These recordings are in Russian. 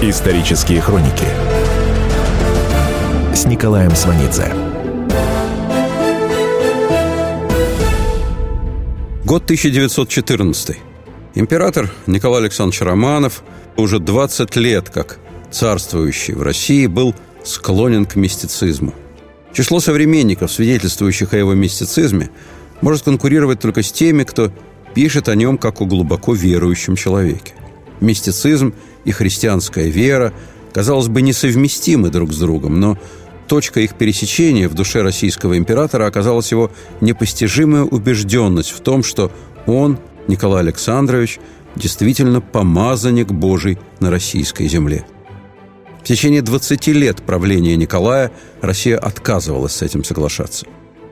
Исторические хроники с Николаем Сванидзе. Год 1914. Император Николай Александрович Романов уже 20 лет как царствующий в России был склонен к мистицизму. Число современников, свидетельствующих о его мистицизме, может конкурировать только с теми, кто пишет о нем как о глубоко верующем человеке. Мистицизм и христианская вера, казалось бы, несовместимы друг с другом, но точка их пересечения в душе российского императора оказалась его непостижимая убежденность в том, что он, Николай Александрович, действительно помазанник Божий на российской земле. В течение 20 лет правления Николая Россия отказывалась с этим соглашаться.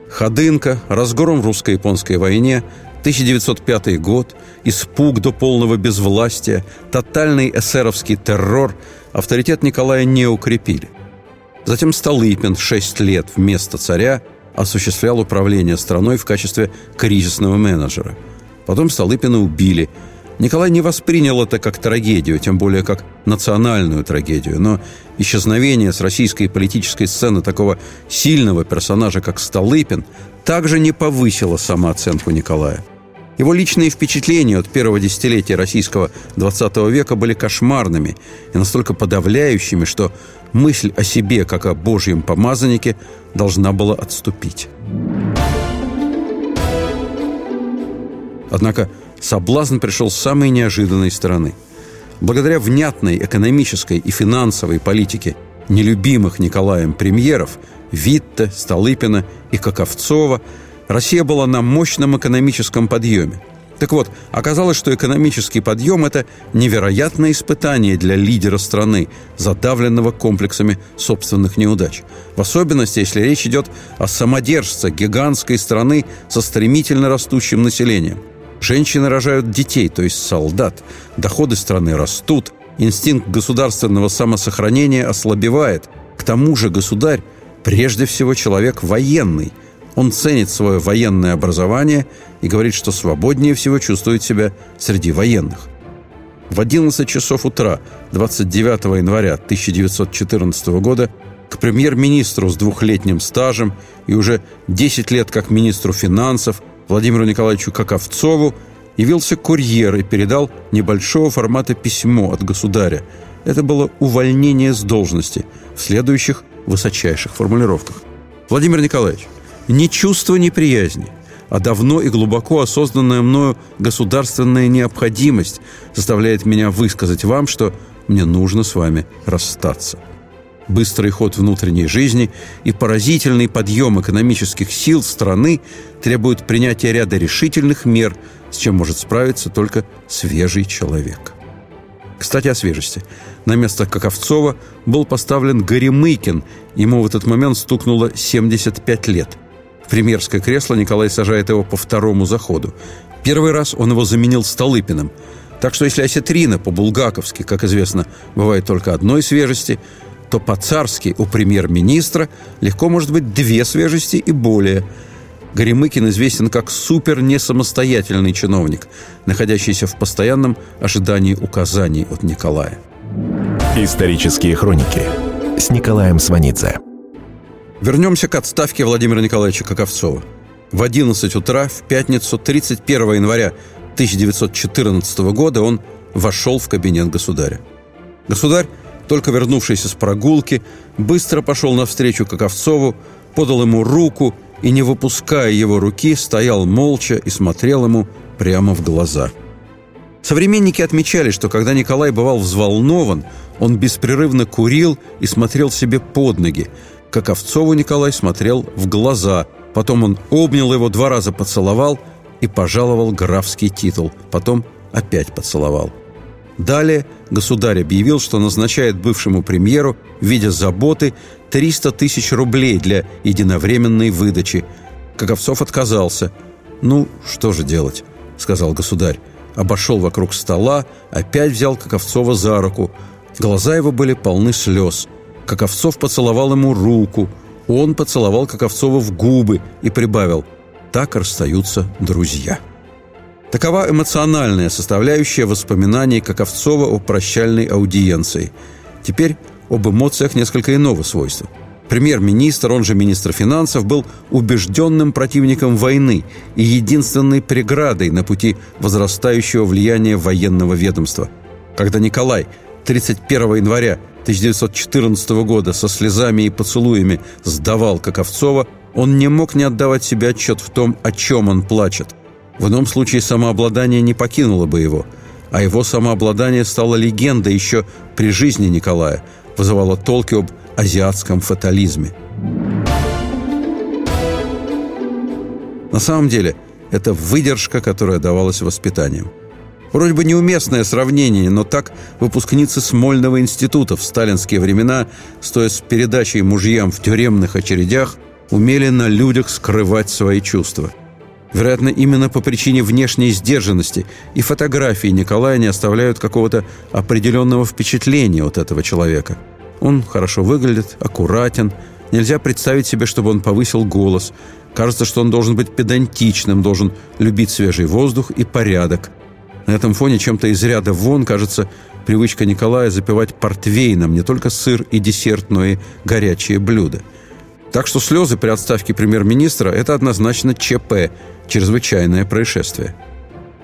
Ходынка, разгром в русско-японской войне, 1905 год, испуг до полного безвластия, тотальный эсеровский террор авторитет Николая не укрепили. Затем Столыпин шесть лет вместо царя осуществлял управление страной в качестве кризисного менеджера. Потом Столыпина убили – Николай не воспринял это как трагедию, тем более как национальную трагедию, но исчезновение с российской политической сцены такого сильного персонажа, как Столыпин, также не повысило самооценку Николая. Его личные впечатления от первого десятилетия российского XX века были кошмарными и настолько подавляющими, что мысль о себе, как о божьем помазаннике, должна была отступить. Однако соблазн пришел с самой неожиданной стороны. Благодаря внятной экономической и финансовой политике нелюбимых Николаем премьеров Витте, Столыпина и Каковцова Россия была на мощном экономическом подъеме. Так вот, оказалось, что экономический подъем – это невероятное испытание для лидера страны, задавленного комплексами собственных неудач. В особенности, если речь идет о самодержце гигантской страны со стремительно растущим населением – Женщины рожают детей, то есть солдат. Доходы страны растут. Инстинкт государственного самосохранения ослабевает. К тому же государь прежде всего человек военный. Он ценит свое военное образование и говорит, что свободнее всего чувствует себя среди военных. В 11 часов утра 29 января 1914 года к премьер-министру с двухлетним стажем и уже 10 лет как министру финансов Владимиру Николаевичу Каковцову явился курьер и передал небольшого формата письмо от государя. Это было увольнение с должности в следующих высочайших формулировках. Владимир Николаевич, не чувство неприязни, а давно и глубоко осознанная мною государственная необходимость заставляет меня высказать вам, что мне нужно с вами расстаться быстрый ход внутренней жизни и поразительный подъем экономических сил страны требуют принятия ряда решительных мер, с чем может справиться только свежий человек. Кстати, о свежести. На место Каковцова был поставлен Горемыкин. Ему в этот момент стукнуло 75 лет. В премьерское кресло Николай сажает его по второму заходу. Первый раз он его заменил Столыпиным. Так что если осетрина по-булгаковски, как известно, бывает только одной свежести – то по-царски у премьер-министра легко может быть две свежести и более. Горемыкин известен как супер-несамостоятельный чиновник, находящийся в постоянном ожидании указаний от Николая. Исторические хроники с Николаем Сванидзе. Вернемся к отставке Владимира Николаевича Каковцова. В 11 утра в пятницу 31 января 1914 года он вошел в кабинет государя. Государь только вернувшийся с прогулки, быстро пошел навстречу Каковцову, подал ему руку и, не выпуская его руки, стоял молча и смотрел ему прямо в глаза. Современники отмечали, что когда Николай бывал взволнован, он беспрерывно курил и смотрел себе под ноги. Каковцову Николай смотрел в глаза, потом он обнял его, два раза поцеловал и пожаловал графский титул, потом опять поцеловал. Далее государь объявил, что назначает бывшему премьеру в виде заботы 300 тысяч рублей для единовременной выдачи. Каковцов отказался. «Ну, что же делать?» – сказал государь. Обошел вокруг стола, опять взял Каковцова за руку. Глаза его были полны слез. Каковцов поцеловал ему руку. Он поцеловал Каковцова в губы и прибавил «Так расстаются друзья». Такова эмоциональная составляющая воспоминаний Каковцова о прощальной аудиенции. Теперь об эмоциях несколько иного свойства. Премьер-министр, он же министр финансов, был убежденным противником войны и единственной преградой на пути возрастающего влияния военного ведомства. Когда Николай 31 января 1914 года со слезами и поцелуями сдавал Каковцова, он не мог не отдавать себе отчет в том, о чем он плачет. В ином случае самообладание не покинуло бы его, а его самообладание стало легендой еще при жизни Николая, вызывало толки об азиатском фатализме. На самом деле, это выдержка, которая давалась воспитанием. Вроде бы неуместное сравнение, но так выпускницы Смольного института в сталинские времена, стоя с передачей мужьям в тюремных очередях, умели на людях скрывать свои чувства – Вероятно, именно по причине внешней сдержанности и фотографии Николая не оставляют какого-то определенного впечатления от этого человека. Он хорошо выглядит, аккуратен, нельзя представить себе, чтобы он повысил голос. Кажется, что он должен быть педантичным, должен любить свежий воздух и порядок. На этом фоне чем-то из ряда вон, кажется, привычка Николая запивать портвейном не только сыр и десерт, но и горячие блюда. Так что слезы при отставке премьер-министра – это однозначно ЧП – чрезвычайное происшествие.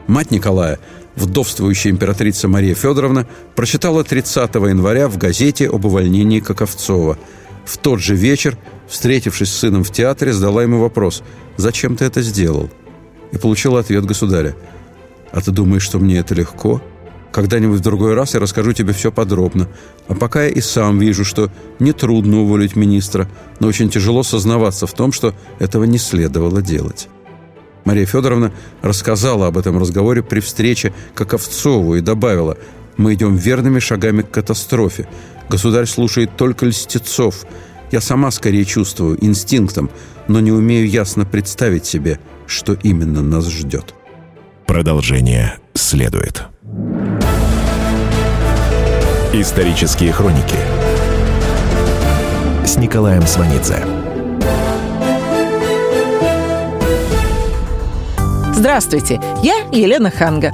Мать Николая, вдовствующая императрица Мария Федоровна, прочитала 30 января в газете об увольнении Каковцова. В тот же вечер, встретившись с сыном в театре, задала ему вопрос «Зачем ты это сделал?» и получила ответ государя «А ты думаешь, что мне это легко?» Когда-нибудь в другой раз я расскажу тебе все подробно. А пока я и сам вижу, что нетрудно уволить министра, но очень тяжело сознаваться в том, что этого не следовало делать. Мария Федоровна рассказала об этом разговоре при встрече Каковцову и добавила «Мы идем верными шагами к катастрофе. Государь слушает только льстецов. Я сама скорее чувствую, инстинктом, но не умею ясно представить себе, что именно нас ждет». Продолжение следует. Исторические хроники с Николаем Сванидзе. Здравствуйте, я Елена Ханга.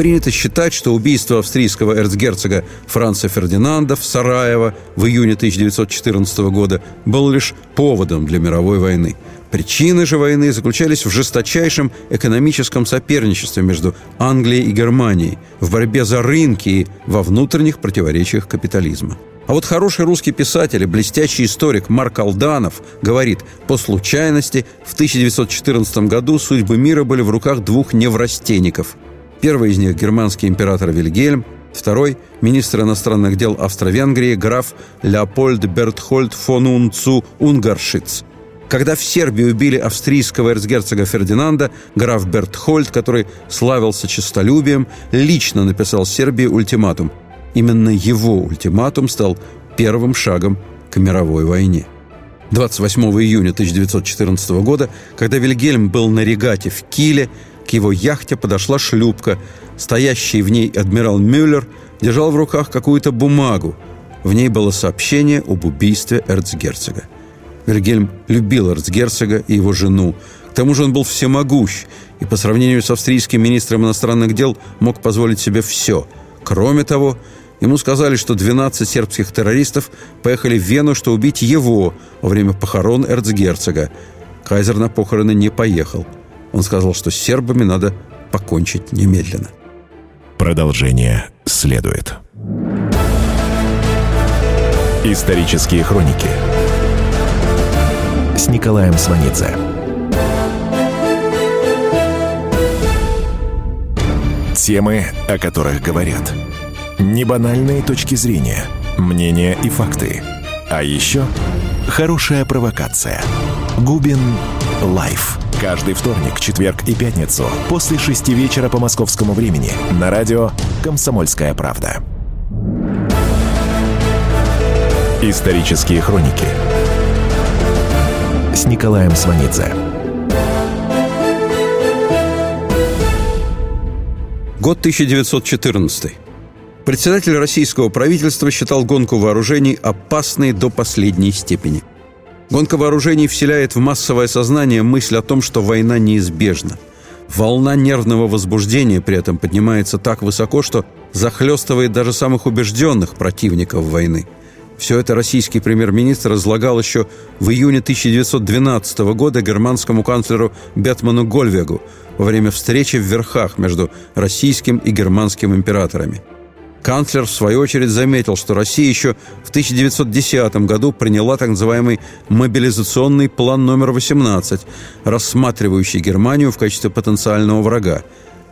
Принято считать, что убийство австрийского эрцгерцога Франца Фердинанда в Сараево в июне 1914 года было лишь поводом для мировой войны. Причины же войны заключались в жесточайшем экономическом соперничестве между Англией и Германией, в борьбе за рынки и во внутренних противоречиях капитализма. А вот хороший русский писатель и блестящий историк Марк Алданов говорит, по случайности в 1914 году судьбы мира были в руках двух неврастенников – Первый из них – германский император Вильгельм, второй – министр иностранных дел Австро-Венгрии граф Леопольд Бертхольд фон Унцу Унгаршиц. Когда в Сербии убили австрийского эрцгерцога Фердинанда, граф Бертхольд, который славился честолюбием, лично написал Сербии ультиматум. Именно его ультиматум стал первым шагом к мировой войне. 28 июня 1914 года, когда Вильгельм был на регате в Киле, к его яхте подошла шлюпка. Стоящий в ней адмирал Мюллер держал в руках какую-то бумагу. В ней было сообщение об убийстве эрцгерцога. Вильгельм любил эрцгерцога и его жену. К тому же он был всемогущ и по сравнению с австрийским министром иностранных дел мог позволить себе все. Кроме того, ему сказали, что 12 сербских террористов поехали в Вену, чтобы убить его во время похорон эрцгерцога. Кайзер на похороны не поехал – он сказал, что с сербами надо покончить немедленно. Продолжение следует. Исторические хроники с Николаем Сванидзе. Темы, о которых говорят. Небанальные точки зрения, мнения и факты. А еще хорошая провокация. Губин Live. Каждый вторник, четверг и пятницу после шести вечера по московскому времени на радио «Комсомольская правда». Исторические хроники с Николаем Сванидзе. Год 1914. Председатель российского правительства считал гонку вооружений опасной до последней степени. Гонка вооружений вселяет в массовое сознание мысль о том, что война неизбежна. Волна нервного возбуждения при этом поднимается так высоко, что захлестывает даже самых убежденных противников войны. Все это российский премьер-министр излагал еще в июне 1912 года германскому канцлеру Бетману Гольвегу во время встречи в Верхах между российским и германским императорами – Канцлер, в свою очередь, заметил, что Россия еще в 1910 году приняла так называемый мобилизационный план номер 18, рассматривающий Германию в качестве потенциального врага.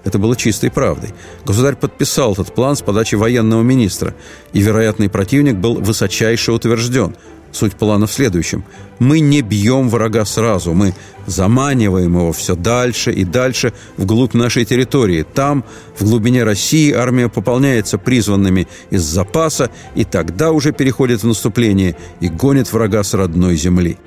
Это было чистой правдой. Государь подписал этот план с подачи военного министра, и вероятный противник был высочайше утвержден – Суть плана в следующем. Мы не бьем врага сразу, мы заманиваем его все дальше и дальше вглубь нашей территории. Там, в глубине России, армия пополняется призванными из запаса и тогда уже переходит в наступление и гонит врага с родной земли.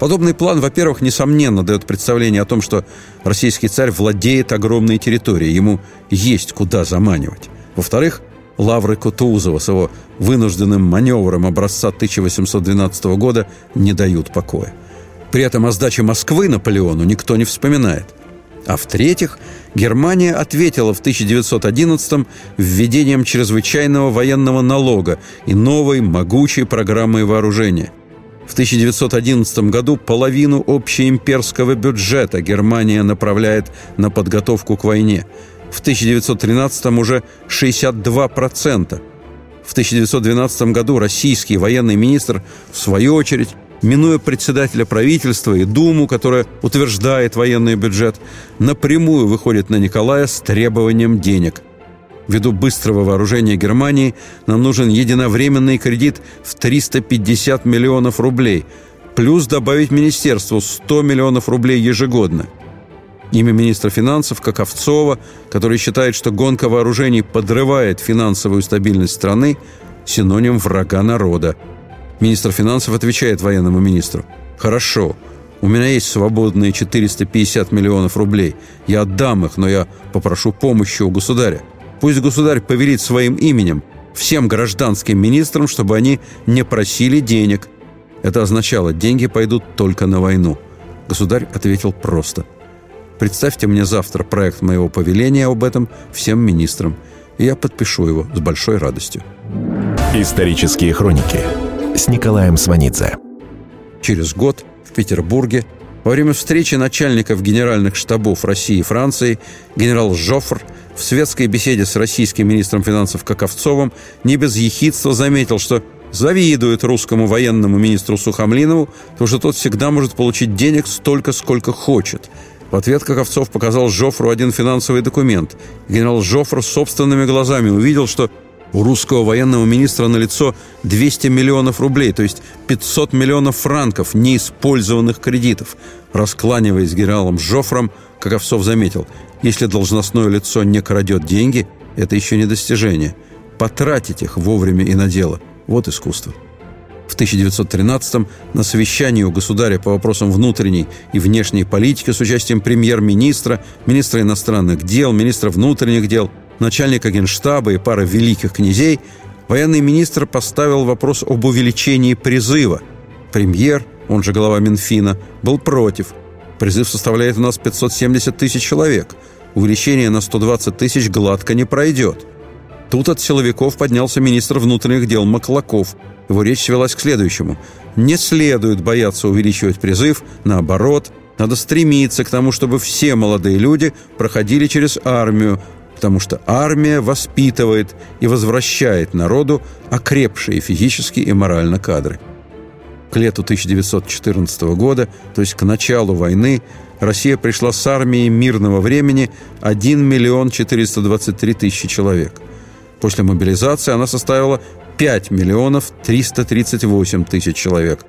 Подобный план, во-первых, несомненно дает представление о том, что российский царь владеет огромной территорией, ему есть куда заманивать. Во-вторых, лавры Кутузова с его вынужденным маневром образца 1812 года не дают покоя. При этом о сдаче Москвы Наполеону никто не вспоминает. А в-третьих, Германия ответила в 1911 введением чрезвычайного военного налога и новой могучей программой вооружения. В 1911 году половину общеимперского бюджета Германия направляет на подготовку к войне – в 1913 уже 62%. В 1912 году российский военный министр, в свою очередь, минуя председателя правительства и Думу, которая утверждает военный бюджет, напрямую выходит на Николая с требованием денег. Ввиду быстрого вооружения Германии нам нужен единовременный кредит в 350 миллионов рублей, плюс добавить министерству 100 миллионов рублей ежегодно – Имя министра финансов Каковцова, который считает, что гонка вооружений подрывает финансовую стабильность страны, синоним врага народа. Министр финансов отвечает военному министру. «Хорошо, у меня есть свободные 450 миллионов рублей. Я отдам их, но я попрошу помощи у государя. Пусть государь повелит своим именем всем гражданским министрам, чтобы они не просили денег. Это означало, деньги пойдут только на войну. Государь ответил просто. Представьте мне завтра проект моего повеления об этом всем министрам, и я подпишу его с большой радостью. Исторические хроники с Николаем Сванидзе. Через год в Петербурге во время встречи начальников генеральных штабов России и Франции генерал Жофр в светской беседе с российским министром финансов Каковцовым не без ехидства заметил, что завидует русскому военному министру Сухомлинову, потому что тот всегда может получить денег столько, сколько хочет – в ответ Каковцов показал Жофру один финансовый документ. Генерал Жофр собственными глазами увидел, что у русского военного министра на лицо 200 миллионов рублей, то есть 500 миллионов франков неиспользованных кредитов. Раскланиваясь с генералом Жофром, Каковцов заметил, если должностное лицо не крадет деньги, это еще не достижение. Потратить их вовремя и на дело – вот искусство. В 1913-м на совещании у государя по вопросам внутренней и внешней политики с участием премьер-министра, министра иностранных дел, министра внутренних дел, начальника генштаба и пары великих князей, военный министр поставил вопрос об увеличении призыва. Премьер, он же глава Минфина, был против. Призыв составляет у нас 570 тысяч человек. Увеличение на 120 тысяч гладко не пройдет. Тут от силовиков поднялся министр внутренних дел Маклаков – его речь свелась к следующему. Не следует бояться увеличивать призыв, наоборот, надо стремиться к тому, чтобы все молодые люди проходили через армию, потому что армия воспитывает и возвращает народу окрепшие физически и морально кадры. К лету 1914 года, то есть к началу войны, Россия пришла с армией мирного времени 1 миллион 423 тысячи человек. После мобилизации она составила 5 миллионов 338 тысяч человек.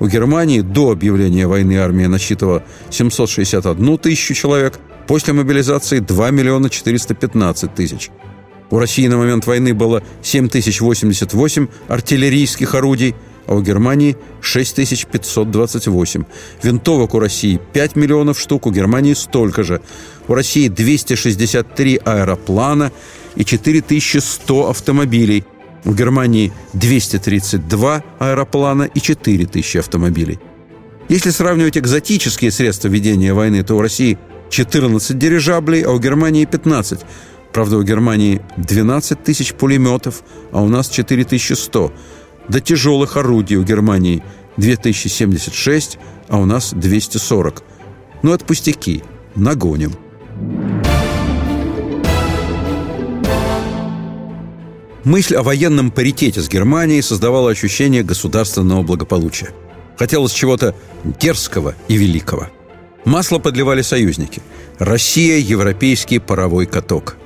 У Германии до объявления войны армия насчитывала 761 тысячу человек, после мобилизации 2 миллиона 415 тысяч. У России на момент войны было 7088 артиллерийских орудий, а у Германии 6528. Винтовок у России 5 миллионов штук, у Германии столько же. У России 263 аэроплана и 4100 автомобилей. У Германии 232 аэроплана и 4000 автомобилей. Если сравнивать экзотические средства ведения войны, то у России 14 дирижаблей, а у Германии 15. Правда, у Германии 12 тысяч пулеметов, а у нас 4100. До тяжелых орудий у Германии 2076, а у нас 240. Ну, это пустяки. Нагоним. Мысль о военном паритете с Германией создавала ощущение государственного благополучия. Хотелось чего-то дерзкого и великого. Масло подливали союзники. Россия – европейский паровой каток.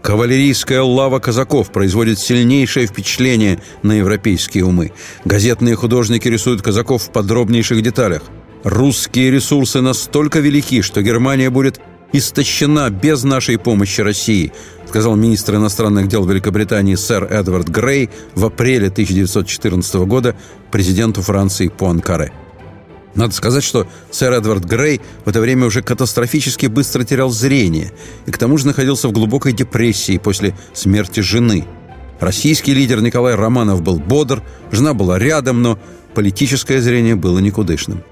Кавалерийская лава казаков производит сильнейшее впечатление на европейские умы. Газетные художники рисуют казаков в подробнейших деталях. Русские ресурсы настолько велики, что Германия будет истощена без нашей помощи России, сказал министр иностранных дел Великобритании сэр Эдвард Грей в апреле 1914 года президенту Франции Пуанкаре. Надо сказать, что сэр Эдвард Грей в это время уже катастрофически быстро терял зрение и к тому же находился в глубокой депрессии после смерти жены. Российский лидер Николай Романов был бодр, жена была рядом, но политическое зрение было никудышным.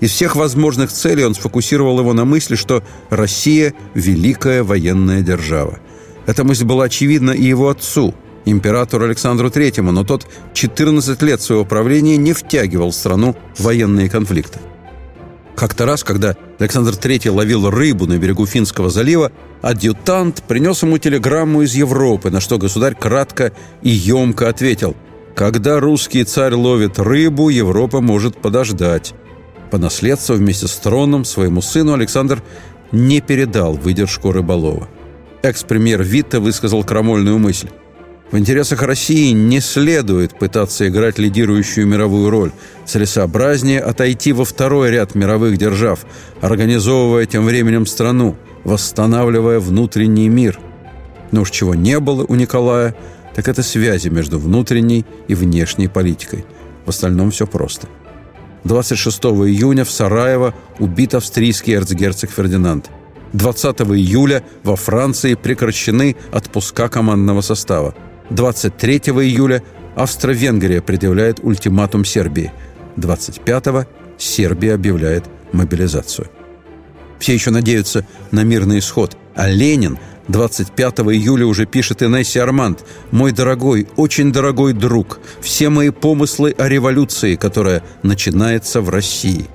Из всех возможных целей он сфокусировал его на мысли, что Россия – великая военная держава. Эта мысль была очевидна и его отцу, императору Александру Третьему, но тот 14 лет своего правления не втягивал страну в военные конфликты. Как-то раз, когда Александр III ловил рыбу на берегу Финского залива, адъютант принес ему телеграмму из Европы, на что государь кратко и емко ответил «Когда русский царь ловит рыбу, Европа может подождать». По наследству вместе с троном своему сыну Александр не передал выдержку рыболова. Экс-премьер Витте высказал крамольную мысль. В интересах России не следует пытаться играть лидирующую мировую роль. Целесообразнее отойти во второй ряд мировых держав, организовывая тем временем страну, восстанавливая внутренний мир. Но уж чего не было у Николая, так это связи между внутренней и внешней политикой. В остальном все просто – 26 июня в Сараево убит австрийский эрцгерцог Фердинанд. 20 июля во Франции прекращены отпуска командного состава. 23 июля Австро-Венгрия предъявляет ультиматум Сербии. 25-го Сербия объявляет мобилизацию. Все еще надеются на мирный исход, а Ленин – 25 июля уже пишет Инессе Арманд «Мой дорогой, очень дорогой друг, все мои помыслы о революции, которая начинается в России».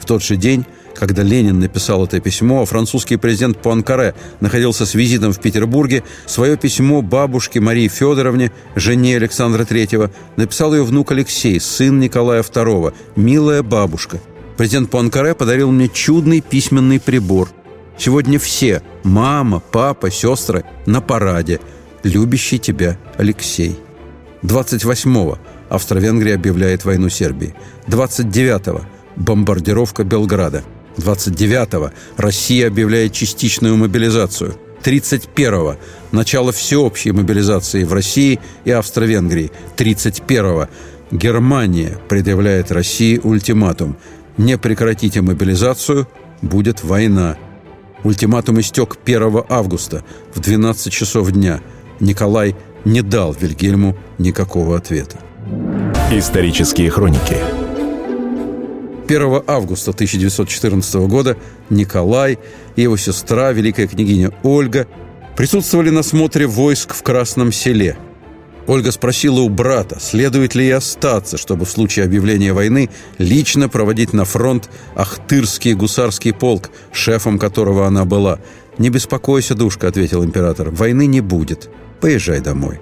В тот же день когда Ленин написал это письмо, а французский президент Пуанкаре находился с визитом в Петербурге, свое письмо бабушке Марии Федоровне, жене Александра III, написал ее внук Алексей, сын Николая II, «Милая бабушка». Президент Пуанкаре подарил мне чудный письменный прибор – Сегодня все – мама, папа, сестры – на параде. Любящий тебя Алексей. 28-го Австро-Венгрия объявляет войну Сербии. 29-го – бомбардировка Белграда. 29-го Россия объявляет частичную мобилизацию. 31-го – начало всеобщей мобилизации в России и Австро-Венгрии. 31-го – Германия предъявляет России ультиматум. Не прекратите мобилизацию – будет война. Ультиматум истек 1 августа в 12 часов дня. Николай не дал Вильгельму никакого ответа. Исторические хроники 1 августа 1914 года Николай и его сестра, великая княгиня Ольга, присутствовали на смотре войск в Красном селе – Ольга спросила у брата, следует ли ей остаться, чтобы в случае объявления войны лично проводить на фронт Ахтырский гусарский полк, шефом которого она была. «Не беспокойся, душка», — ответил император, — «войны не будет. Поезжай домой».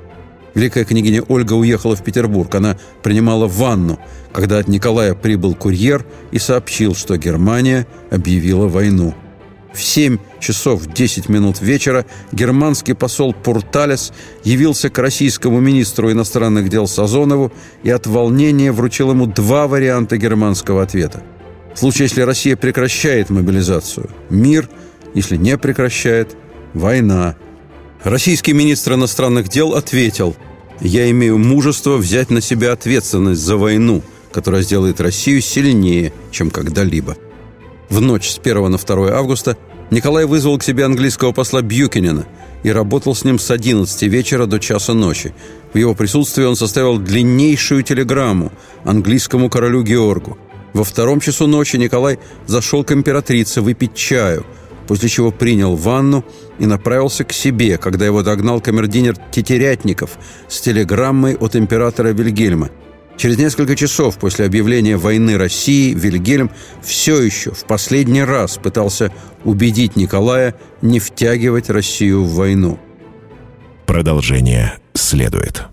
Великая княгиня Ольга уехала в Петербург. Она принимала ванну, когда от Николая прибыл курьер и сообщил, что Германия объявила войну. В 7 часов 10 минут вечера германский посол Пурталес явился к российскому министру иностранных дел Сазонову и от волнения вручил ему два варианта германского ответа. В случае, если Россия прекращает мобилизацию – мир, если не прекращает – война. Российский министр иностранных дел ответил – я имею мужество взять на себя ответственность за войну, которая сделает Россию сильнее, чем когда-либо. В ночь с 1 на 2 августа Николай вызвал к себе английского посла Бьюкинена и работал с ним с 11 вечера до часа ночи. В его присутствии он составил длиннейшую телеграмму английскому королю Георгу. Во втором часу ночи Николай зашел к императрице выпить чаю, после чего принял ванну и направился к себе, когда его догнал камердинер Тетерятников с телеграммой от императора Вильгельма – Через несколько часов после объявления войны России Вильгельм все еще в последний раз пытался убедить Николая не втягивать Россию в войну. Продолжение следует.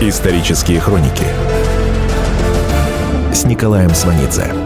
Исторические хроники с Николаем Сванидзе.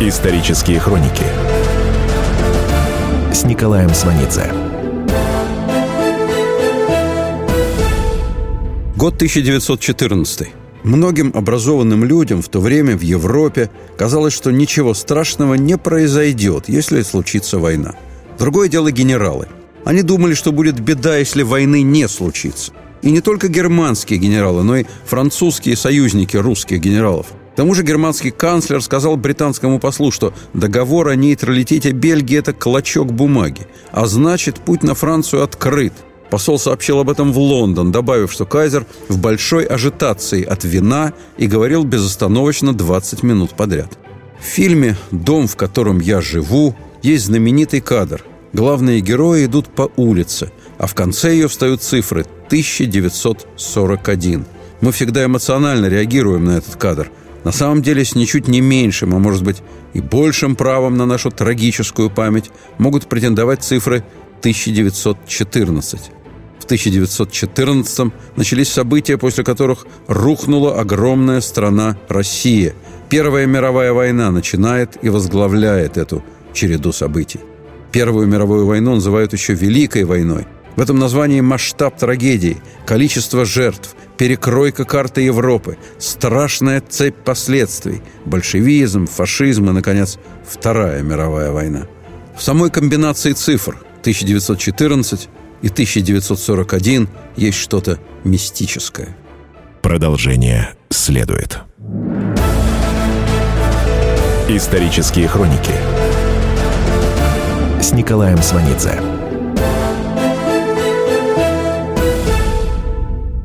Исторические хроники с Николаем Сванидзе. Год 1914. Многим образованным людям в то время в Европе казалось, что ничего страшного не произойдет, если случится война. Другое дело генералы. Они думали, что будет беда, если войны не случится. И не только германские генералы, но и французские союзники русских генералов – тому же германский канцлер сказал британскому послу, что договор о нейтралитете Бельгии – это клочок бумаги, а значит, путь на Францию открыт. Посол сообщил об этом в Лондон, добавив, что Кайзер в большой ажитации от вина и говорил безостановочно 20 минут подряд. В фильме «Дом, в котором я живу» есть знаменитый кадр. Главные герои идут по улице, а в конце ее встают цифры 1941. Мы всегда эмоционально реагируем на этот кадр – на самом деле с ничуть не меньшим, а может быть и большим правом на нашу трагическую память могут претендовать цифры 1914. В 1914 начались события, после которых рухнула огромная страна Россия. Первая мировая война начинает и возглавляет эту череду событий. Первую мировую войну называют еще Великой войной. В этом названии масштаб трагедии, количество жертв, перекройка карты Европы, страшная цепь последствий, большевизм, фашизм и, наконец, Вторая мировая война. В самой комбинации цифр 1914 и 1941 есть что-то мистическое. Продолжение следует. Исторические хроники с Николаем Сванидзе.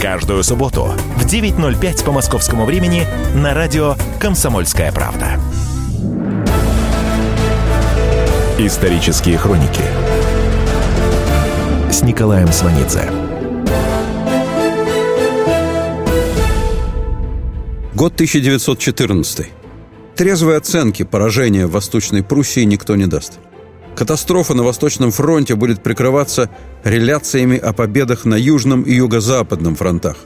Каждую субботу в 9.05 по московскому времени на радио «Комсомольская правда». Исторические хроники с Николаем Сванидзе. Год 1914. Трезвой оценки поражения в Восточной Пруссии никто не даст. Катастрофа на Восточном фронте будет прикрываться реляциями о победах на Южном и Юго-Западном фронтах.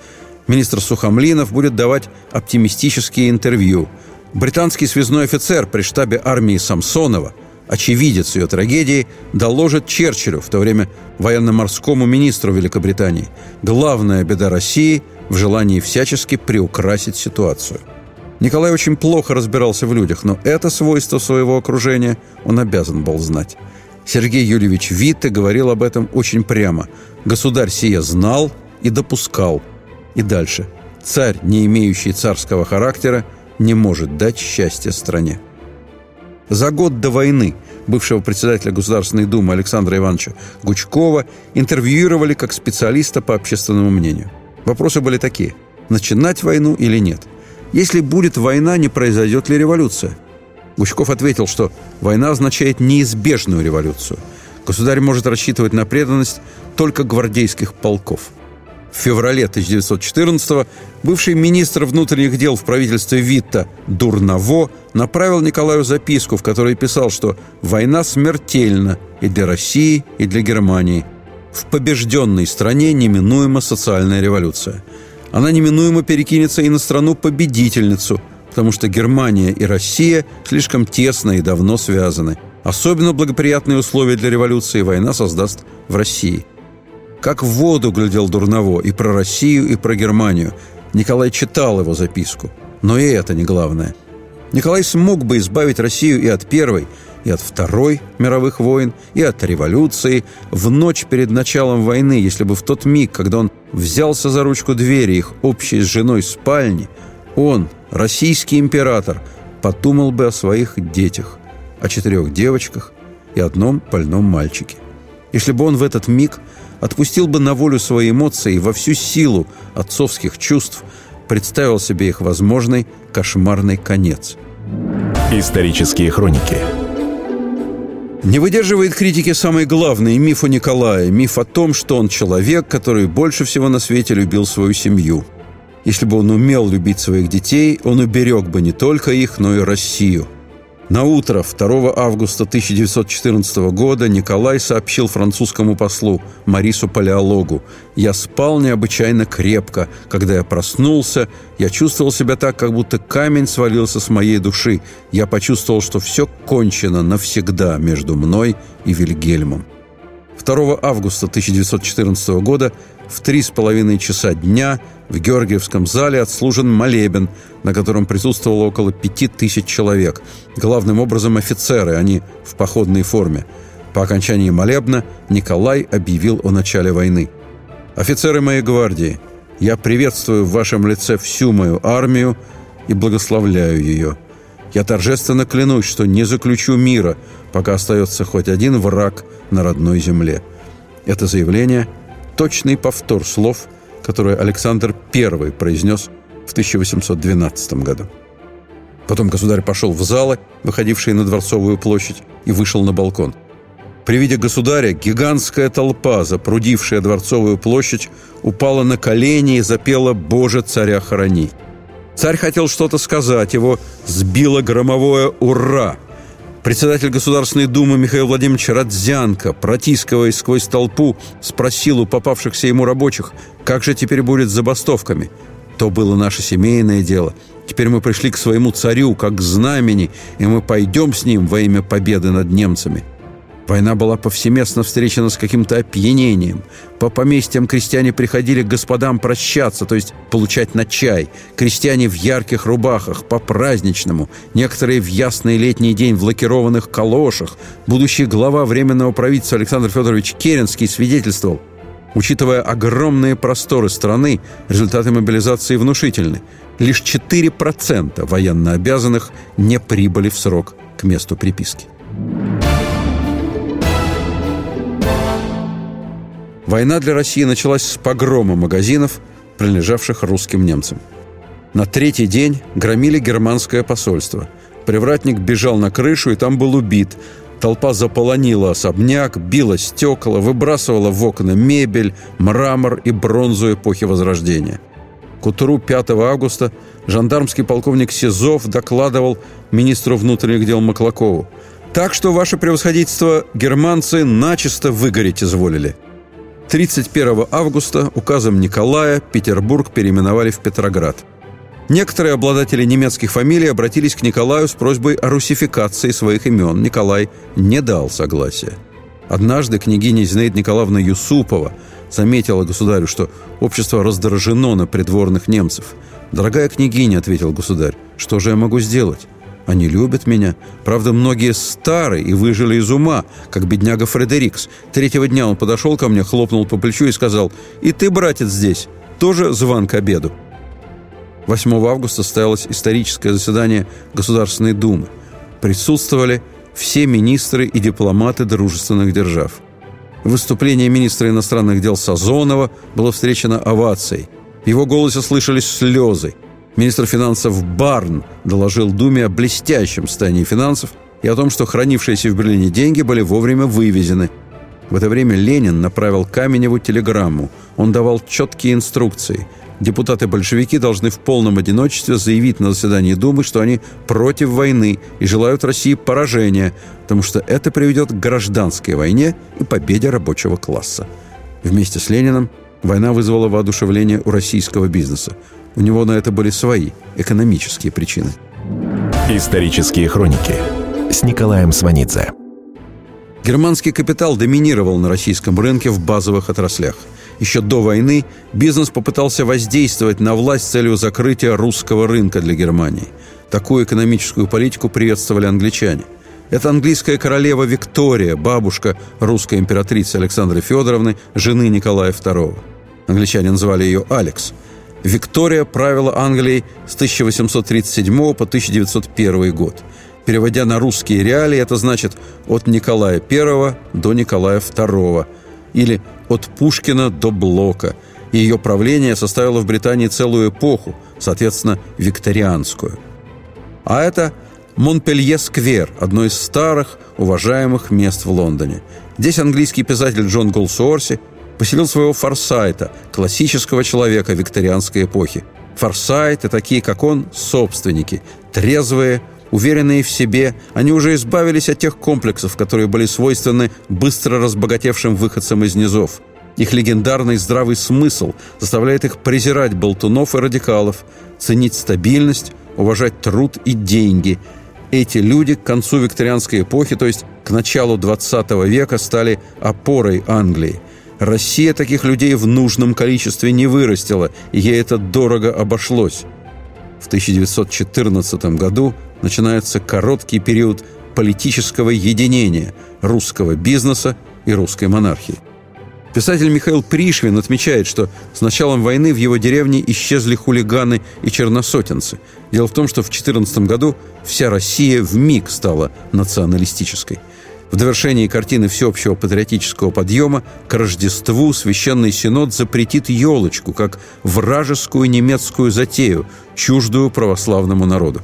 Министр Сухомлинов будет давать оптимистические интервью. Британский связной офицер при штабе армии Самсонова, очевидец ее трагедии, доложит Черчиллю, в то время военно-морскому министру Великобритании, главная беда России в желании всячески приукрасить ситуацию. Николай очень плохо разбирался в людях, но это свойство своего окружения он обязан был знать. Сергей Юрьевич Витте говорил об этом очень прямо. Государь сие знал и допускал. И дальше. Царь, не имеющий царского характера, не может дать счастья стране. За год до войны бывшего председателя Государственной Думы Александра Ивановича Гучкова интервьюировали как специалиста по общественному мнению. Вопросы были такие. Начинать войну или нет? Если будет война, не произойдет ли революция? Гучков ответил, что война означает неизбежную революцию. Государь может рассчитывать на преданность только гвардейских полков – в феврале 1914 бывший министр внутренних дел в правительстве Витта Дурново направил Николаю записку, в которой писал, что «война смертельна и для России, и для Германии. В побежденной стране неминуема социальная революция. Она неминуемо перекинется и на страну-победительницу, потому что Германия и Россия слишком тесно и давно связаны. Особенно благоприятные условия для революции война создаст в России – как в воду глядел Дурново и про Россию, и про Германию. Николай читал его записку. Но и это не главное. Николай смог бы избавить Россию и от Первой, и от Второй мировых войн, и от революции в ночь перед началом войны, если бы в тот миг, когда он взялся за ручку двери их общей с женой спальни, он, российский император, подумал бы о своих детях, о четырех девочках и одном больном мальчике. Если бы он в этот миг отпустил бы на волю свои эмоции во всю силу отцовских чувств, представил себе их возможный кошмарный конец. Исторические хроники не выдерживает критики самый главный миф о Николае. Миф о том, что он человек, который больше всего на свете любил свою семью. Если бы он умел любить своих детей, он уберег бы не только их, но и Россию – на утро 2 августа 1914 года Николай сообщил французскому послу Марису Палеологу «Я спал необычайно крепко. Когда я проснулся, я чувствовал себя так, как будто камень свалился с моей души. Я почувствовал, что все кончено навсегда между мной и Вильгельмом». 2 августа 1914 года в три с половиной часа дня в Георгиевском зале отслужен молебен, на котором присутствовало около пяти тысяч человек. Главным образом офицеры, они в походной форме. По окончании молебна Николай объявил о начале войны. «Офицеры моей гвардии, я приветствую в вашем лице всю мою армию и благословляю ее. Я торжественно клянусь, что не заключу мира, пока остается хоть один враг на родной земле». Это заявление – точный повтор слов – которое Александр I произнес в 1812 году. Потом государь пошел в залы, выходившие на Дворцовую площадь, и вышел на балкон. При виде государя гигантская толпа, запрудившая Дворцовую площадь, упала на колени и запела «Боже, царя храни». Царь хотел что-то сказать, его сбило громовое «Ура!», Председатель Государственной Думы Михаил Владимирович Радзянко, протискиваясь сквозь толпу, спросил у попавшихся ему рабочих, как же теперь будет с забастовками. То было наше семейное дело. Теперь мы пришли к своему царю, как к знамени, и мы пойдем с ним во имя победы над немцами. Война была повсеместно встречена с каким-то опьянением. По поместьям крестьяне приходили к господам прощаться, то есть получать на чай. Крестьяне в ярких рубахах, по-праздничному. Некоторые в ясный летний день в лакированных калошах. Будущий глава Временного правительства Александр Федорович Керенский свидетельствовал, Учитывая огромные просторы страны, результаты мобилизации внушительны. Лишь 4% военнообязанных не прибыли в срок к месту приписки. Война для России началась с погрома магазинов, принадлежавших русским немцам. На третий день громили германское посольство. Привратник бежал на крышу, и там был убит. Толпа заполонила особняк, била стекла, выбрасывала в окна мебель, мрамор и бронзу эпохи Возрождения. К утру 5 августа жандармский полковник Сизов докладывал министру внутренних дел Маклакову. «Так что, ваше превосходительство, германцы начисто выгореть изволили». 31 августа указом Николая Петербург переименовали в Петроград. Некоторые обладатели немецких фамилий обратились к Николаю с просьбой о русификации своих имен. Николай не дал согласия. Однажды княгиня Зинаида Николаевна Юсупова заметила государю, что общество раздражено на придворных немцев. «Дорогая княгиня», — ответил государь, — «что же я могу сделать? Они любят меня. Правда, многие старые и выжили из ума, как бедняга Фредерикс. Третьего дня он подошел ко мне, хлопнул по плечу и сказал, «И ты, братец, здесь. Тоже зван к обеду». 8 августа состоялось историческое заседание Государственной Думы. Присутствовали все министры и дипломаты дружественных держав. Выступление министра иностранных дел Сазонова было встречено овацией. В его голосе слышались слезы. Министр финансов Барн доложил Думе о блестящем состоянии финансов и о том, что хранившиеся в Берлине деньги были вовремя вывезены. В это время Ленин направил Каменеву телеграмму. Он давал четкие инструкции – депутаты-большевики должны в полном одиночестве заявить на заседании Думы, что они против войны и желают России поражения, потому что это приведет к гражданской войне и победе рабочего класса. Вместе с Лениным война вызвала воодушевление у российского бизнеса. У него на это были свои экономические причины. Исторические хроники с Николаем Сванидзе. Германский капитал доминировал на российском рынке в базовых отраслях – еще до войны бизнес попытался воздействовать на власть с целью закрытия русского рынка для Германии. Такую экономическую политику приветствовали англичане. Это английская королева Виктория, бабушка русской императрицы Александры Федоровны, жены Николая II. Англичане называли ее Алекс. Виктория правила Англией с 1837 по 1901 год. Переводя на русские реалии, это значит от Николая I до Николая II – или «От Пушкина до Блока», ее правление составило в Британии целую эпоху, соответственно, викторианскую. А это Монпелье-сквер, одно из старых, уважаемых мест в Лондоне. Здесь английский писатель Джон Голсуорси поселил своего Форсайта, классического человека викторианской эпохи. Форсайты, такие как он, собственники, трезвые, Уверенные в себе, они уже избавились от тех комплексов, которые были свойственны быстро разбогатевшим выходцам из низов. Их легендарный здравый смысл заставляет их презирать болтунов и радикалов, ценить стабильность, уважать труд и деньги. Эти люди к концу викторианской эпохи, то есть к началу 20 века, стали опорой Англии. Россия таких людей в нужном количестве не вырастила, и ей это дорого обошлось. В 1914 году начинается короткий период политического единения русского бизнеса и русской монархии. Писатель Михаил Пришвин отмечает, что с началом войны в его деревне исчезли хулиганы и черносотенцы. Дело в том, что в 14 году вся Россия в миг стала националистической. В довершении картины всеобщего патриотического подъема к Рождеству Священный Синод запретит елочку как вражескую немецкую затею, чуждую православному народу.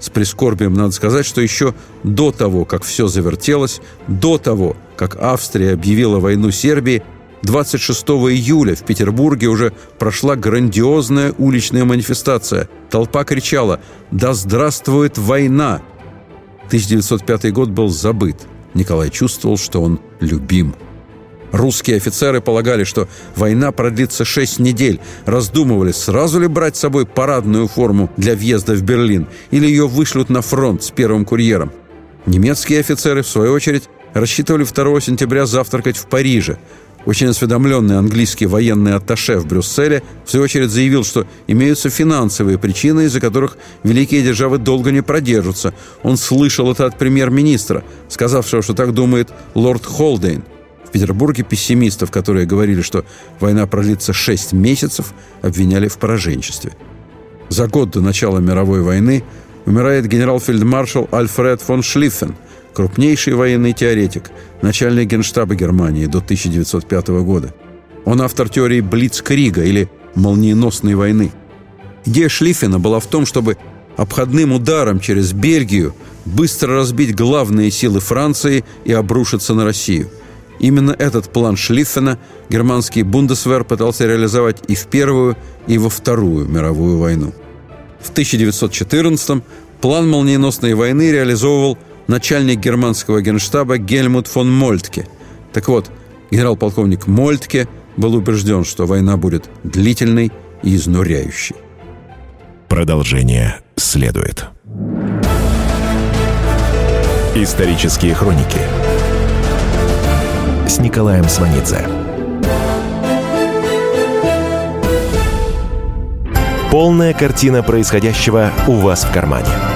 С прискорбием надо сказать, что еще до того, как все завертелось, до того, как Австрия объявила войну Сербии, 26 июля в Петербурге уже прошла грандиозная уличная манифестация. Толпа кричала «Да здравствует война!». 1905 год был забыт. Николай чувствовал, что он любим. Русские офицеры полагали, что война продлится шесть недель, раздумывали, сразу ли брать с собой парадную форму для въезда в Берлин или ее вышлют на фронт с первым курьером. Немецкие офицеры, в свою очередь, рассчитывали 2 сентября завтракать в Париже. Очень осведомленный английский военный атташе в Брюсселе в свою очередь заявил, что имеются финансовые причины, из-за которых великие державы долго не продержатся. Он слышал это от премьер-министра, сказавшего, что так думает лорд Холдейн – в Петербурге пессимистов, которые говорили, что война продлится 6 месяцев, обвиняли в пораженчестве. За год до начала мировой войны умирает генерал-фельдмаршал Альфред фон Шлиффен, крупнейший военный теоретик, начальник генштаба Германии до 1905 года. Он автор теории Блицкрига или «молниеносной войны». Идея Шлиффена была в том, чтобы обходным ударом через Бельгию быстро разбить главные силы Франции и обрушиться на Россию – Именно этот план Шлиффена германский Бундесвер пытался реализовать и в Первую, и во Вторую мировую войну. В 1914-м план молниеносной войны реализовывал начальник германского генштаба Гельмут фон Мольтке. Так вот, генерал-полковник Мольтке был убежден, что война будет длительной и изнуряющей. Продолжение следует. Исторические хроники с Николаем Сванидзе. Полная картина происходящего у вас в кармане.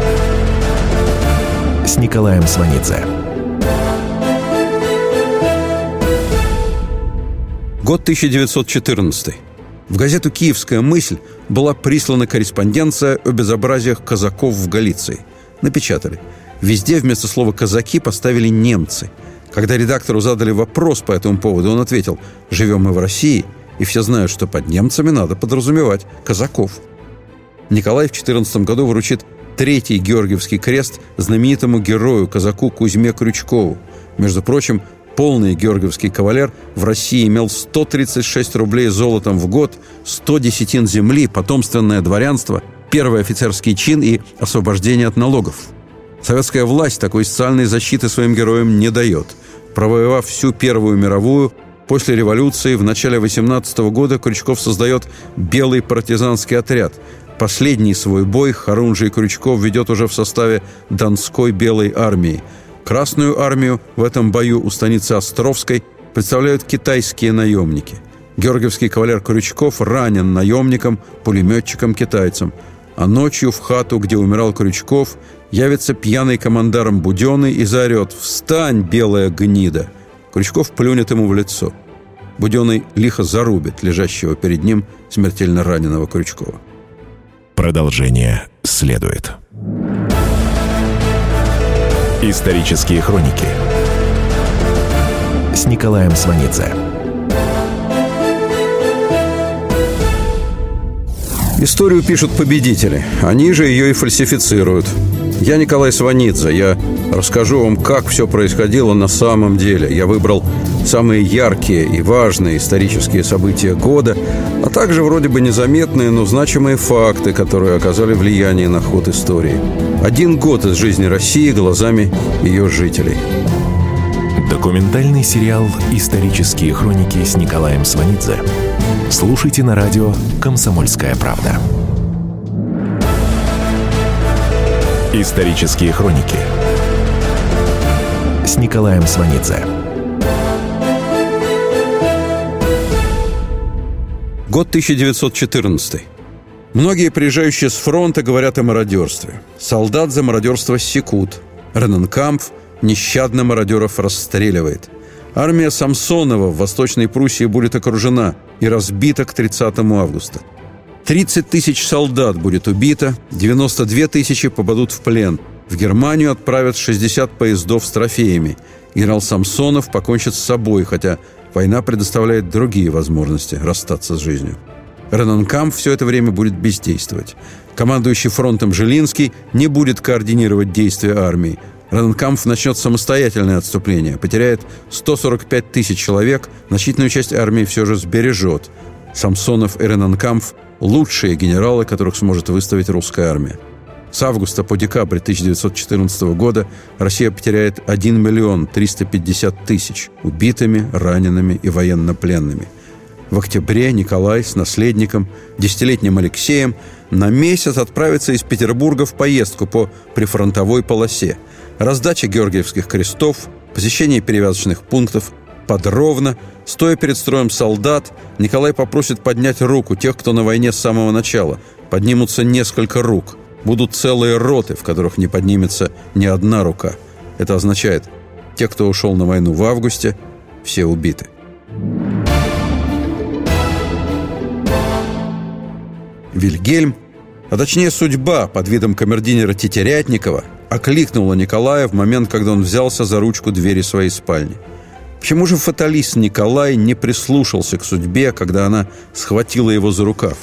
с Николаем Сванидзе. Год 1914. В газету «Киевская мысль» была прислана корреспонденция о безобразиях казаков в Галиции. Напечатали. Везде вместо слова «казаки» поставили «немцы». Когда редактору задали вопрос по этому поводу, он ответил «Живем мы в России, и все знают, что под немцами надо подразумевать казаков». Николай в 14 году вручит третий Георгиевский крест знаменитому герою, казаку Кузьме Крючкову. Между прочим, полный георгиевский кавалер в России имел 136 рублей золотом в год, 100 десятин земли, потомственное дворянство, первый офицерский чин и освобождение от налогов. Советская власть такой социальной защиты своим героям не дает. Провоевав всю Первую мировую, после революции в начале 18 года Крючков создает «Белый партизанский отряд», Последний свой бой Харунжий Крючков ведет уже в составе Донской Белой армии. Красную армию в этом бою у станицы Островской представляют китайские наемники. Георгиевский кавалер Крючков ранен наемником, пулеметчиком-китайцем. А ночью в хату, где умирал Крючков, явится пьяный командарм Буденный и заорет «Встань, белая гнида!» Крючков плюнет ему в лицо. Буденный лихо зарубит лежащего перед ним смертельно раненого Крючкова. Продолжение следует. Исторические хроники с Николаем Сванидзе. Историю пишут победители. Они же ее и фальсифицируют. Я Николай Сванидзе. Я расскажу вам, как все происходило на самом деле. Я выбрал самые яркие и важные исторические события года, а также вроде бы незаметные, но значимые факты, которые оказали влияние на ход истории. Один год из жизни России глазами ее жителей. Документальный сериал «Исторические хроники» с Николаем Сванидзе. Слушайте на радио «Комсомольская правда». Исторические хроники с Николаем Сванидзе. Год 1914. Многие приезжающие с фронта говорят о мародерстве. Солдат за мародерство секут. Рененкампф нещадно мародеров расстреливает. Армия Самсонова в Восточной Пруссии будет окружена и разбита к 30 августа. 30 тысяч солдат будет убито, 92 тысячи попадут в плен. В Германию отправят 60 поездов с трофеями. Генерал Самсонов покончит с собой, хотя Война предоставляет другие возможности расстаться с жизнью. Ренанкамп все это время будет бездействовать. Командующий фронтом Жилинский не будет координировать действия армии. Ренанкамп начнет самостоятельное отступление, потеряет 145 тысяч человек, значительную часть армии все же сбережет. Самсонов и Ренанкамп – лучшие генералы, которых сможет выставить русская армия. С августа по декабрь 1914 года Россия потеряет 1 миллион 350 тысяч убитыми, ранеными и военнопленными. В октябре Николай с наследником, десятилетним Алексеем, на месяц отправится из Петербурга в поездку по прифронтовой полосе. Раздача георгиевских крестов, посещение перевязочных пунктов, подробно, стоя перед строем солдат, Николай попросит поднять руку тех, кто на войне с самого начала. Поднимутся несколько рук – Будут целые роты, в которых не поднимется ни одна рука. Это означает, те, кто ушел на войну в августе, все убиты. Вильгельм, а точнее судьба под видом камердинера Тетерятникова, окликнула Николая в момент, когда он взялся за ручку двери своей спальни. Почему же фаталист Николай не прислушался к судьбе, когда она схватила его за рукав?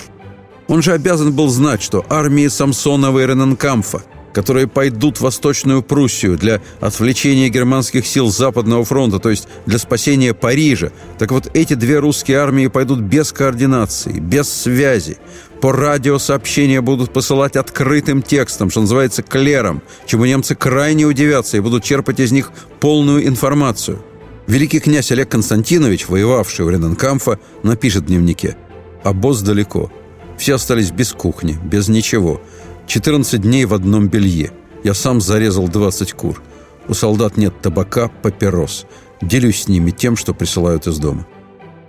Он же обязан был знать, что армии Самсонова и Рененкамфа, которые пойдут в Восточную Пруссию для отвлечения германских сил Западного фронта, то есть для спасения Парижа. Так вот, эти две русские армии пойдут без координации, без связи. По радио сообщения будут посылать открытым текстом, что называется клером, чему немцы крайне удивятся и будут черпать из них полную информацию. Великий князь Олег Константинович, воевавший у Рененкамфа, напишет в дневнике «Обоз далеко. Все остались без кухни, без ничего. 14 дней в одном белье. Я сам зарезал 20 кур. У солдат нет табака, папирос. Делюсь с ними тем, что присылают из дома».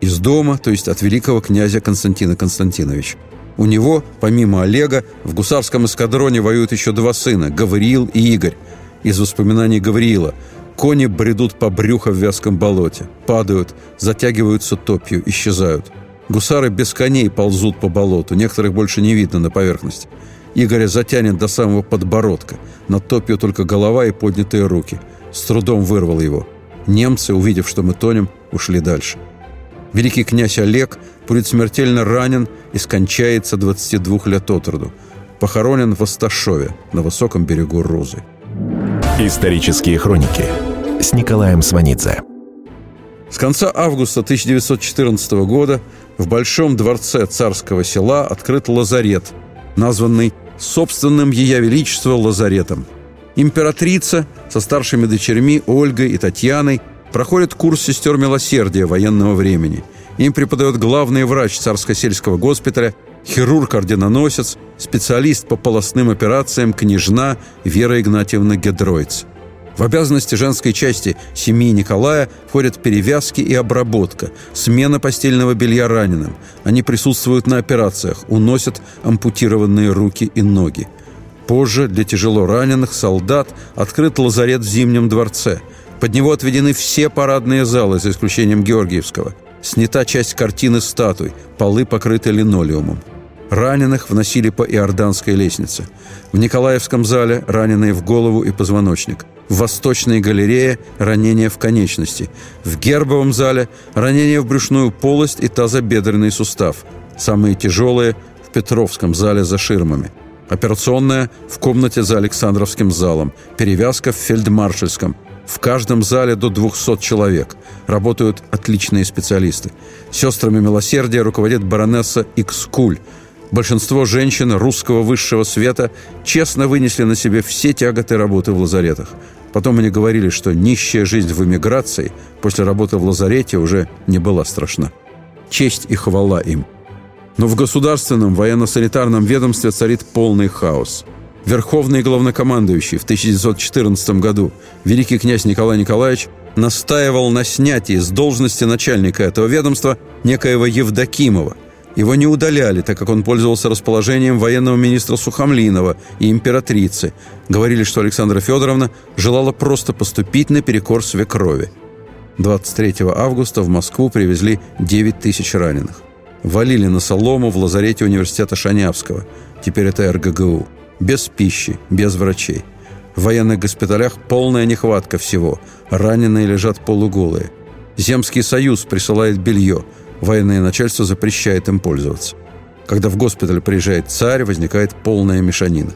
Из дома, то есть от великого князя Константина Константиновича. У него, помимо Олега, в гусарском эскадроне воюют еще два сына – Гавриил и Игорь. Из воспоминаний Гавриила – Кони бредут по брюху в вязком болоте, падают, затягиваются топью, исчезают. Гусары без коней ползут по болоту, некоторых больше не видно на поверхности. Игоря затянет до самого подбородка, над топью только голова и поднятые руки. С трудом вырвал его. Немцы, увидев, что мы тонем, ушли дальше. Великий князь Олег будет смертельно ранен и скончается 22 лет от роду. Похоронен в Асташове, на высоком берегу Розы. Исторические хроники с Николаем Сванидзе. С конца августа 1914 года в Большом дворце царского села открыт лазарет, названный собственным Ее Величество лазаретом. Императрица со старшими дочерьми Ольгой и Татьяной проходит курс сестер милосердия военного времени. Им преподает главный врач царско-сельского госпиталя, хирург-орденоносец, специалист по полостным операциям княжна Вера Игнатьевна Гедройц – в обязанности женской части семьи Николая входят перевязки и обработка, смена постельного белья раненым. Они присутствуют на операциях, уносят ампутированные руки и ноги. Позже для тяжело раненых солдат открыт лазарет в Зимнем дворце. Под него отведены все парадные залы, за исключением Георгиевского. Снята часть картины статуй, полы покрыты линолеумом. Раненых вносили по Иорданской лестнице. В Николаевском зале раненые в голову и позвоночник – в Восточной галерее ранение в конечности. В Гербовом зале ранение в брюшную полость и тазобедренный сустав. Самые тяжелые в Петровском зале за ширмами. Операционная в комнате за Александровским залом. Перевязка в Фельдмаршальском. В каждом зале до 200 человек. Работают отличные специалисты. Сестрами милосердия руководит баронесса Икскуль – Большинство женщин русского высшего света честно вынесли на себе все тяготы работы в лазаретах. Потом они говорили, что нищая жизнь в эмиграции после работы в лазарете уже не была страшна. Честь и хвала им. Но в государственном военно-санитарном ведомстве царит полный хаос. Верховный главнокомандующий в 1914 году великий князь Николай Николаевич настаивал на снятии с должности начальника этого ведомства некоего Евдокимова – его не удаляли, так как он пользовался расположением военного министра Сухомлинова и императрицы. Говорили, что Александра Федоровна желала просто поступить наперекор свекрови. 23 августа в Москву привезли 9 тысяч раненых. Валили на солому в лазарете университета Шанявского. Теперь это РГГУ. Без пищи, без врачей. В военных госпиталях полная нехватка всего. Раненые лежат полуголые. Земский союз присылает белье – Военное начальство запрещает им пользоваться. Когда в госпиталь приезжает царь, возникает полная мешанина.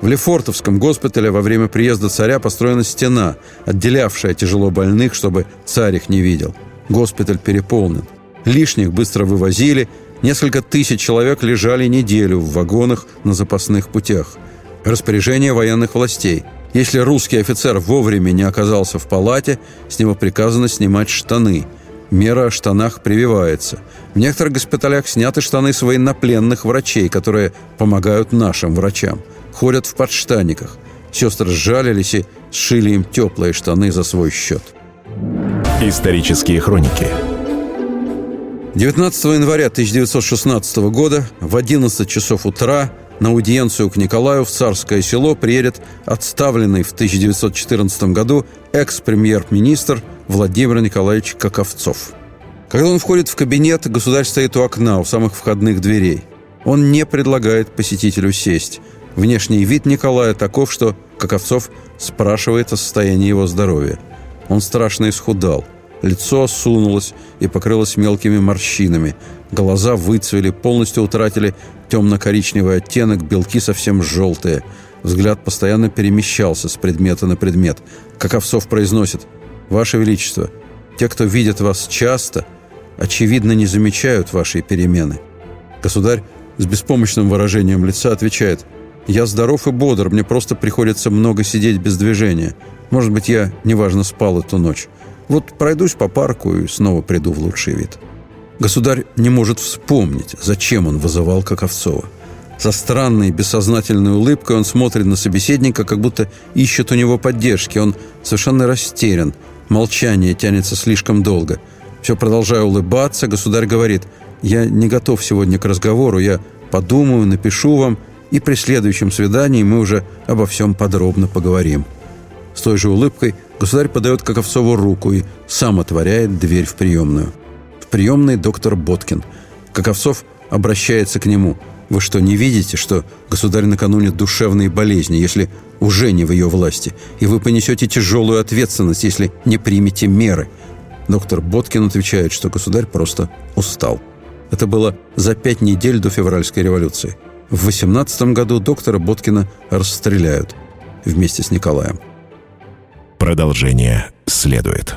В Лефортовском госпитале во время приезда царя построена стена, отделявшая тяжело больных, чтобы царь их не видел. Госпиталь переполнен. Лишних быстро вывозили, несколько тысяч человек лежали неделю в вагонах на запасных путях. Распоряжение военных властей. Если русский офицер вовремя не оказался в палате, с него приказано снимать штаны – Мера о штанах прививается. В некоторых госпиталях сняты штаны с военнопленных врачей, которые помогают нашим врачам. Ходят в подштаниках. Сестры сжалились и сшили им теплые штаны за свой счет. Исторические хроники 19 января 1916 года в 11 часов утра на аудиенцию к Николаю в Царское село приедет отставленный в 1914 году экс-премьер-министр Владимир Николаевич Каковцов. Когда он входит в кабинет, государь стоит у окна, у самых входных дверей. Он не предлагает посетителю сесть. Внешний вид Николая таков, что Каковцов спрашивает о состоянии его здоровья. Он страшно исхудал. Лицо осунулось и покрылось мелкими морщинами. Глаза выцвели, полностью утратили темно-коричневый оттенок, белки совсем желтые. Взгляд постоянно перемещался с предмета на предмет. Как Овцов произносит «Ваше Величество, те, кто видят вас часто, очевидно не замечают вашей перемены». Государь с беспомощным выражением лица отвечает «Я здоров и бодр, мне просто приходится много сидеть без движения. Может быть, я неважно спал эту ночь. Вот пройдусь по парку и снова приду в лучший вид». Государь не может вспомнить, зачем он вызывал Каковцова. Со странной, бессознательной улыбкой он смотрит на собеседника, как будто ищет у него поддержки. Он совершенно растерян. Молчание тянется слишком долго. Все продолжая улыбаться, государь говорит, «Я не готов сегодня к разговору, я подумаю, напишу вам, и при следующем свидании мы уже обо всем подробно поговорим». С той же улыбкой государь подает Каковцову руку и сам отворяет дверь в приемную. В приемной доктор Боткин. Каковцов обращается к нему – вы что, не видите, что государь накануне душевной болезни, если уже не в ее власти, и вы понесете тяжелую ответственность, если не примете меры? Доктор Боткин отвечает, что государь просто устал. Это было за пять недель до февральской революции. В 18 году доктора Боткина расстреляют вместе с Николаем. Продолжение следует.